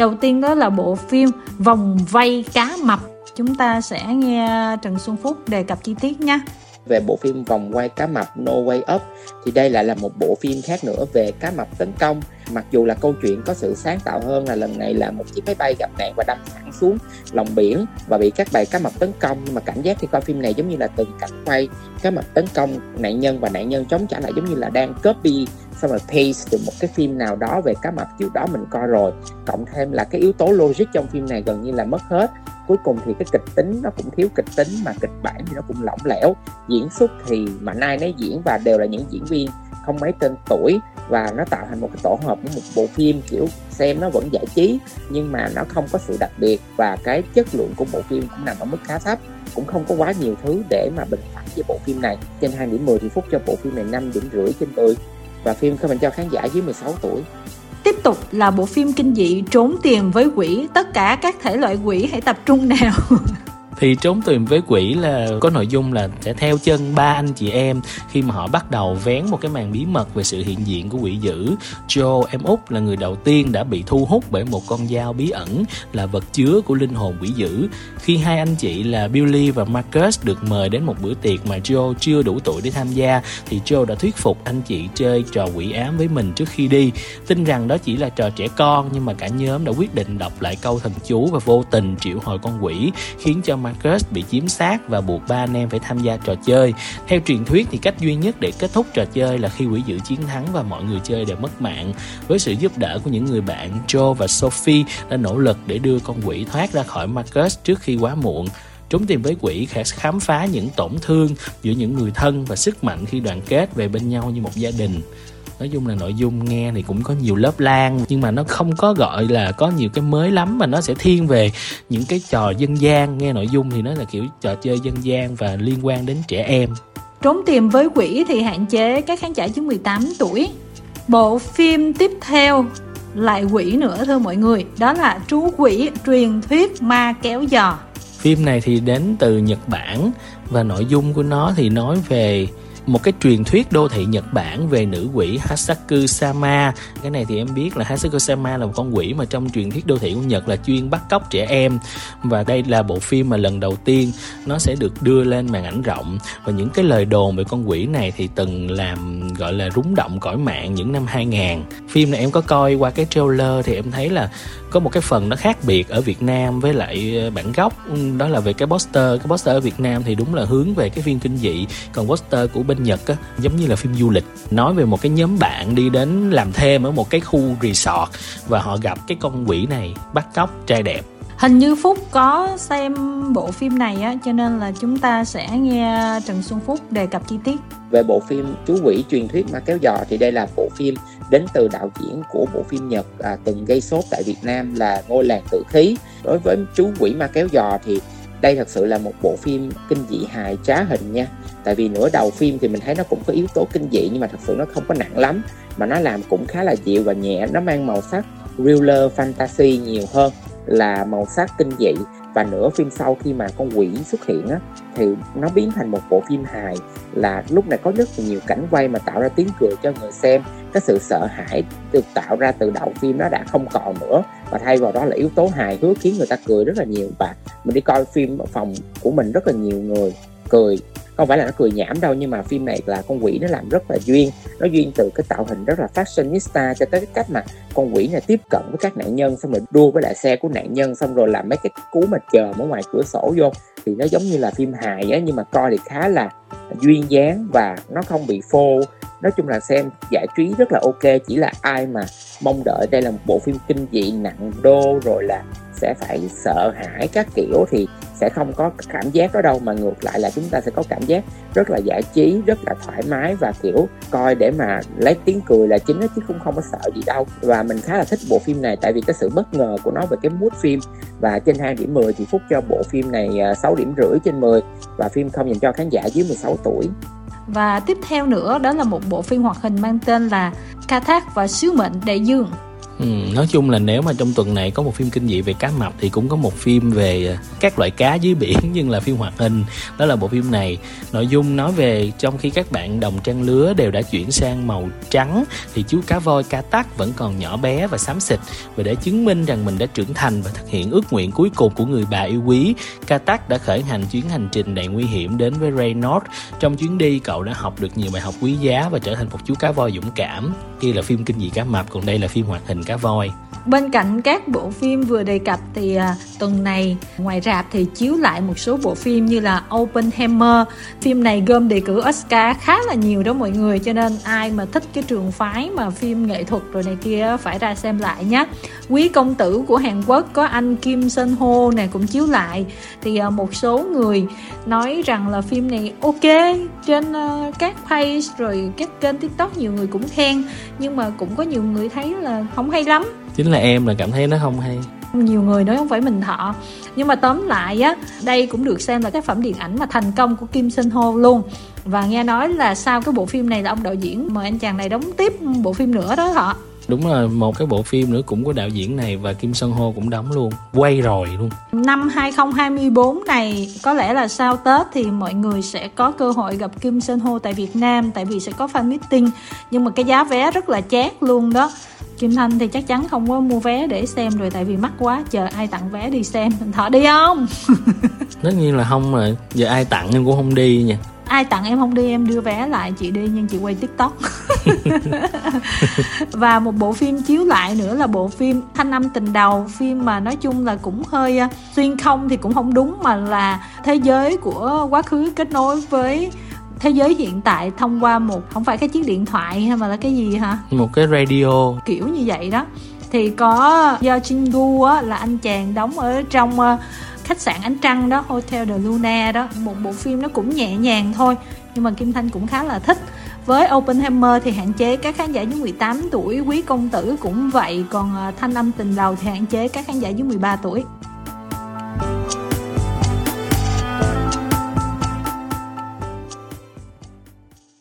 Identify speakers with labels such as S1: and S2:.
S1: đầu tiên đó là bộ phim vòng vây cá mập. Chúng ta sẽ nghe Trần Xuân Phúc đề cập chi tiết nha.
S2: Về bộ phim vòng quay cá mập No Way Up, thì đây lại là một bộ phim khác nữa về cá mập tấn công. Mặc dù là câu chuyện có sự sáng tạo hơn là lần này là một chiếc máy bay gặp nạn và đâm thẳng xuống lòng biển và bị các bầy cá mập tấn công, nhưng mà cảm giác khi coi phim này giống như là từng cảnh quay. Cá mập tấn công nạn nhân và nạn nhân chống trả lại giống như là đang copy xong rồi pace từ một cái phim nào đó về cá mập trước đó mình coi rồi? Cộng thêm là cái yếu tố logic trong phim này gần như là mất hết. Cuối cùng thì cái kịch tính nó cũng thiếu kịch tính mà kịch bản thì nó cũng lỏng lẻo. Diễn xuất thì mạnh ai nấy diễn và đều là những diễn viên không mấy tên tuổi và nó tạo thành một cái tổ hợp của một bộ phim, kiểu xem nó vẫn giải trí nhưng mà nó không có sự đặc biệt và cái chất lượng của bộ phim cũng nằm ở mức khá thấp. Cũng không có quá nhiều thứ để mà bình phẳng với bộ phim này. Trên 2 điểm 10 thì phúc cho bộ phim này 5 điểm rưỡi trên 10 và phim không dành cho khán giả dưới 16 tuổi.
S1: Tiếp tục là bộ phim kinh dị Trốn tiền với quỷ. Tất cả các thể loại quỷ hãy tập trung nào.
S3: thì trốn tìm với quỷ là có nội dung là sẽ theo chân ba anh chị em khi mà họ bắt đầu vén một cái màn bí mật về sự hiện diện của quỷ dữ. Joe em út là người đầu tiên đã bị thu hút bởi một con dao bí ẩn là vật chứa của linh hồn quỷ dữ. Khi hai anh chị là Billy và Marcus được mời đến một bữa tiệc mà Joe chưa đủ tuổi để tham gia, thì Joe đã thuyết phục anh chị chơi trò quỷ ám với mình trước khi đi. Tin rằng đó chỉ là trò trẻ con, nhưng mà cả nhóm đã quyết định đọc lại câu thần chú và vô tình triệu hồi con quỷ, khiến cho Marcus Marcus bị chiếm xác và buộc ba anh em phải tham gia trò chơi. Theo truyền thuyết thì cách duy nhất để kết thúc trò chơi là khi quỷ dữ chiến thắng và mọi người chơi đều mất mạng. Với sự giúp đỡ của những người bạn, Joe và Sophie đã nỗ lực để đưa con quỷ thoát ra khỏi Marcus trước khi quá muộn. Trốn tìm với quỷ sẽ khám phá những tổn thương giữa những người thân và sức mạnh khi đoàn kết về bên nhau như một gia đình nói chung là nội dung nghe thì cũng có nhiều lớp lan nhưng mà nó không có gọi là có nhiều cái mới lắm mà nó sẽ thiên về những cái trò dân gian. Nghe nội dung thì nó là kiểu trò chơi dân gian và liên quan đến trẻ em.
S1: Trốn tìm với quỷ thì hạn chế các khán giả dưới 18 tuổi. Bộ phim tiếp theo lại quỷ nữa thưa mọi người đó là chú quỷ truyền thuyết ma kéo giò.
S3: Phim này thì đến từ nhật bản và nội dung của nó thì nói về một cái truyền thuyết đô thị Nhật Bản về nữ quỷ Hasaku Sama. Cái này thì em biết là Hasaku Sama là một con quỷ mà trong truyền thuyết đô thị của Nhật là chuyên bắt cóc trẻ em. Và đây là bộ phim mà lần đầu tiên nó sẽ được đưa lên màn ảnh rộng. Và những cái lời đồn về con quỷ này thì từng làm, gọi là, rúng động cõi mạng những năm 2000. Phim này em có coi qua cái trailer thì em thấy là có một cái phần nó khác biệt ở Việt Nam với lại ờ, bản gốc. Đó là về cái poster. Cái poster ở Việt Nam thì đúng là hướng về cái phim kinh dị. Còn poster của bên Nhật á giống như là phim du lịch nói về một cái nhóm bạn đi đến làm thêm ở một cái khu resort và họ gặp cái con quỷ này bắt cóc trai đẹp.
S1: Hình như phúc có xem bộ phim này á cho nên là chúng ta sẽ nghe trần xuân phúc đề cập chi tiết.
S2: Về bộ phim chú quỷ truyền thuyết ma kéo giò thì đây là bộ phim đến từ đạo diễn của bộ phim nhật à, từng gây sốt tại việt nam là ngôi làng tử khí đối với chú quỷ ma kéo giò thì đây thật sự là một bộ phim kinh dị hài trá hình nha. Tại vì nửa đầu phim thì mình thấy nó cũng có yếu tố kinh dị, nhưng mà thật sự nó không có nặng lắm. Mà nó làm cũng khá là dịu và nhẹ, nó mang màu sắc thriller fantasy nhiều hơn là màu sắc kinh dị. Và nửa phim sau khi mà con quỷ xuất hiện á, thì nó biến thành một bộ phim hài là lúc này có rất là nhiều cảnh quay mà tạo ra tiếng cười cho người xem. Cái sự sợ hãi được tạo ra từ đầu phim nó đã không còn nữa và thay vào đó là yếu tố hài hước khiến người ta cười rất là nhiều. Và mình đi coi phim ở phòng của mình rất là nhiều người cười. Không phải là nó cười nhảm đâu, nhưng mà phim này là con quỷ nó làm rất là duyên. Nó duyên từ cái tạo hình rất là fashionista cho tới cái cách mà con quỷ này tiếp cận với các nạn nhân, xong rồi đua với lại xe của nạn nhân, xong rồi làm mấy cái cú mà chờ ở ngoài cửa sổ vô. Thì nó giống như là phim hài á, nhưng mà coi thì khá là duyên dáng và nó không bị phô. Nói chung là xem giải trí rất là ok, chỉ là ai mà mong đợi đây là một bộ phim kinh dị nặng đô rồi là sẽ phải sợ hãi các kiểu thì sẽ không có cảm giác đó đâu, mà ngược lại là chúng ta sẽ có cảm giác rất là giải trí, rất là thoải mái và, kiểu, coi để mà lấy tiếng cười là chính chứ không không có sợ gì đâu. Và mình khá là thích bộ phim này, tại vì cái sự bất ngờ của nó về cái mood phim. Và trên 2 điểm 10 thì Phúc cho bộ phim này à, 6 điểm rưỡi trên 10 và phim không dành cho khán giả dưới 16 tuổi
S1: và tiếp theo nữa, đó là một bộ phim hoạt hình mang tên là Ca Thác và Sứ Mệnh Đại Dương.
S3: Ừ, nói chung là nếu mà trong tuần này có một phim kinh dị về cá mập thì cũng có một phim về à, các loại cá dưới biển nhưng là phim hoạt hình. Đó là bộ phim này. Nội dung nói về trong khi các bạn đồng trang lứa đều đã chuyển sang màu trắng thì chú cá voi cá tắc vẫn còn nhỏ bé và xám xịt. Và để chứng minh rằng mình đã trưởng thành và thực hiện ước nguyện cuối cùng của người bà yêu quý cá tắc đã khởi hành chuyến hành trình đầy nguy hiểm đến với Reynolds trong chuyến đi cậu đã học được nhiều bài học quý giá và trở thành một chú cá voi dũng cảm kia là phim kinh dị cá mập còn đây là phim hoạt hình cá voi
S1: Bên cạnh các bộ phim vừa đề cập thì à, tuần này ngoài rạp thì chiếu lại một số bộ phim như là Oppenheimer. Phim này gom đề cử Oscar khá là nhiều đó mọi người cho nên ai mà thích cái trường phái mà phim nghệ thuật rồi này kia phải ra xem lại nhé. Quý công tử của Hàn Quốc có anh Kim Sun Ho này cũng chiếu lại. Thì à, một số người nói rằng là phim này ok trên uh, các page rồi các kênh TikTok nhiều người cũng khen nhưng mà cũng có nhiều người thấy là không hay lắm.
S3: Chính là em là cảm thấy nó không hay.
S1: Nhiều người nói không phải mình thọ. Nhưng mà tóm lại á đây cũng được xem là tác phẩm điện ảnh mà thành công của Kim Sinh Ho luôn. Và nghe nói là sau cái bộ phim này là ông đạo diễn mời anh chàng này đóng tiếp bộ phim nữa đó họ
S3: đúng là một cái bộ phim nữa cũng có đạo diễn này và Kim Sơn Ho cũng đóng luôn. Quay rồi luôn.
S1: Năm 2024 này có lẽ là sau Tết thì mọi người sẽ có cơ hội gặp Kim Sơn Ho tại Việt Nam tại vì sẽ có fan meeting. Nhưng mà cái giá vé rất là chát luôn đó. Kim Thanh thì chắc chắn không có mua vé để xem rồi tại vì mắc quá chờ ai tặng vé đi xem. Thọ đi không?
S3: Tất nhiên là không rồi giờ ai tặng em cũng không đi nha.
S1: Ai tặng em không đi em đưa vé lại chị đi nhưng chị quay tiktok và một bộ phim chiếu lại nữa là bộ phim thanh âm tình đầu phim mà nói chung là cũng hơi à, xuyên không thì cũng không đúng mà là thế giới của quá khứ kết nối với thế giới hiện tại thông qua một không phải cái chiếc điện thoại hay mà là cái gì hả?
S3: Một cái radio.
S1: Kiểu như vậy đó. Thì có do Jingu á là anh chàng đóng ở trong uh, khách sạn ánh trăng đó Hotel de Luna đó. Một bộ phim nó cũng nhẹ nhàng thôi nhưng mà Kim Thanh cũng khá là thích với Oppenheimer thì hạn chế các khán giả dưới 18 tuổi, Quý công tử cũng vậy, còn à, Thanh âm tình đầu thì hạn chế các khán giả dưới 13 tuổi.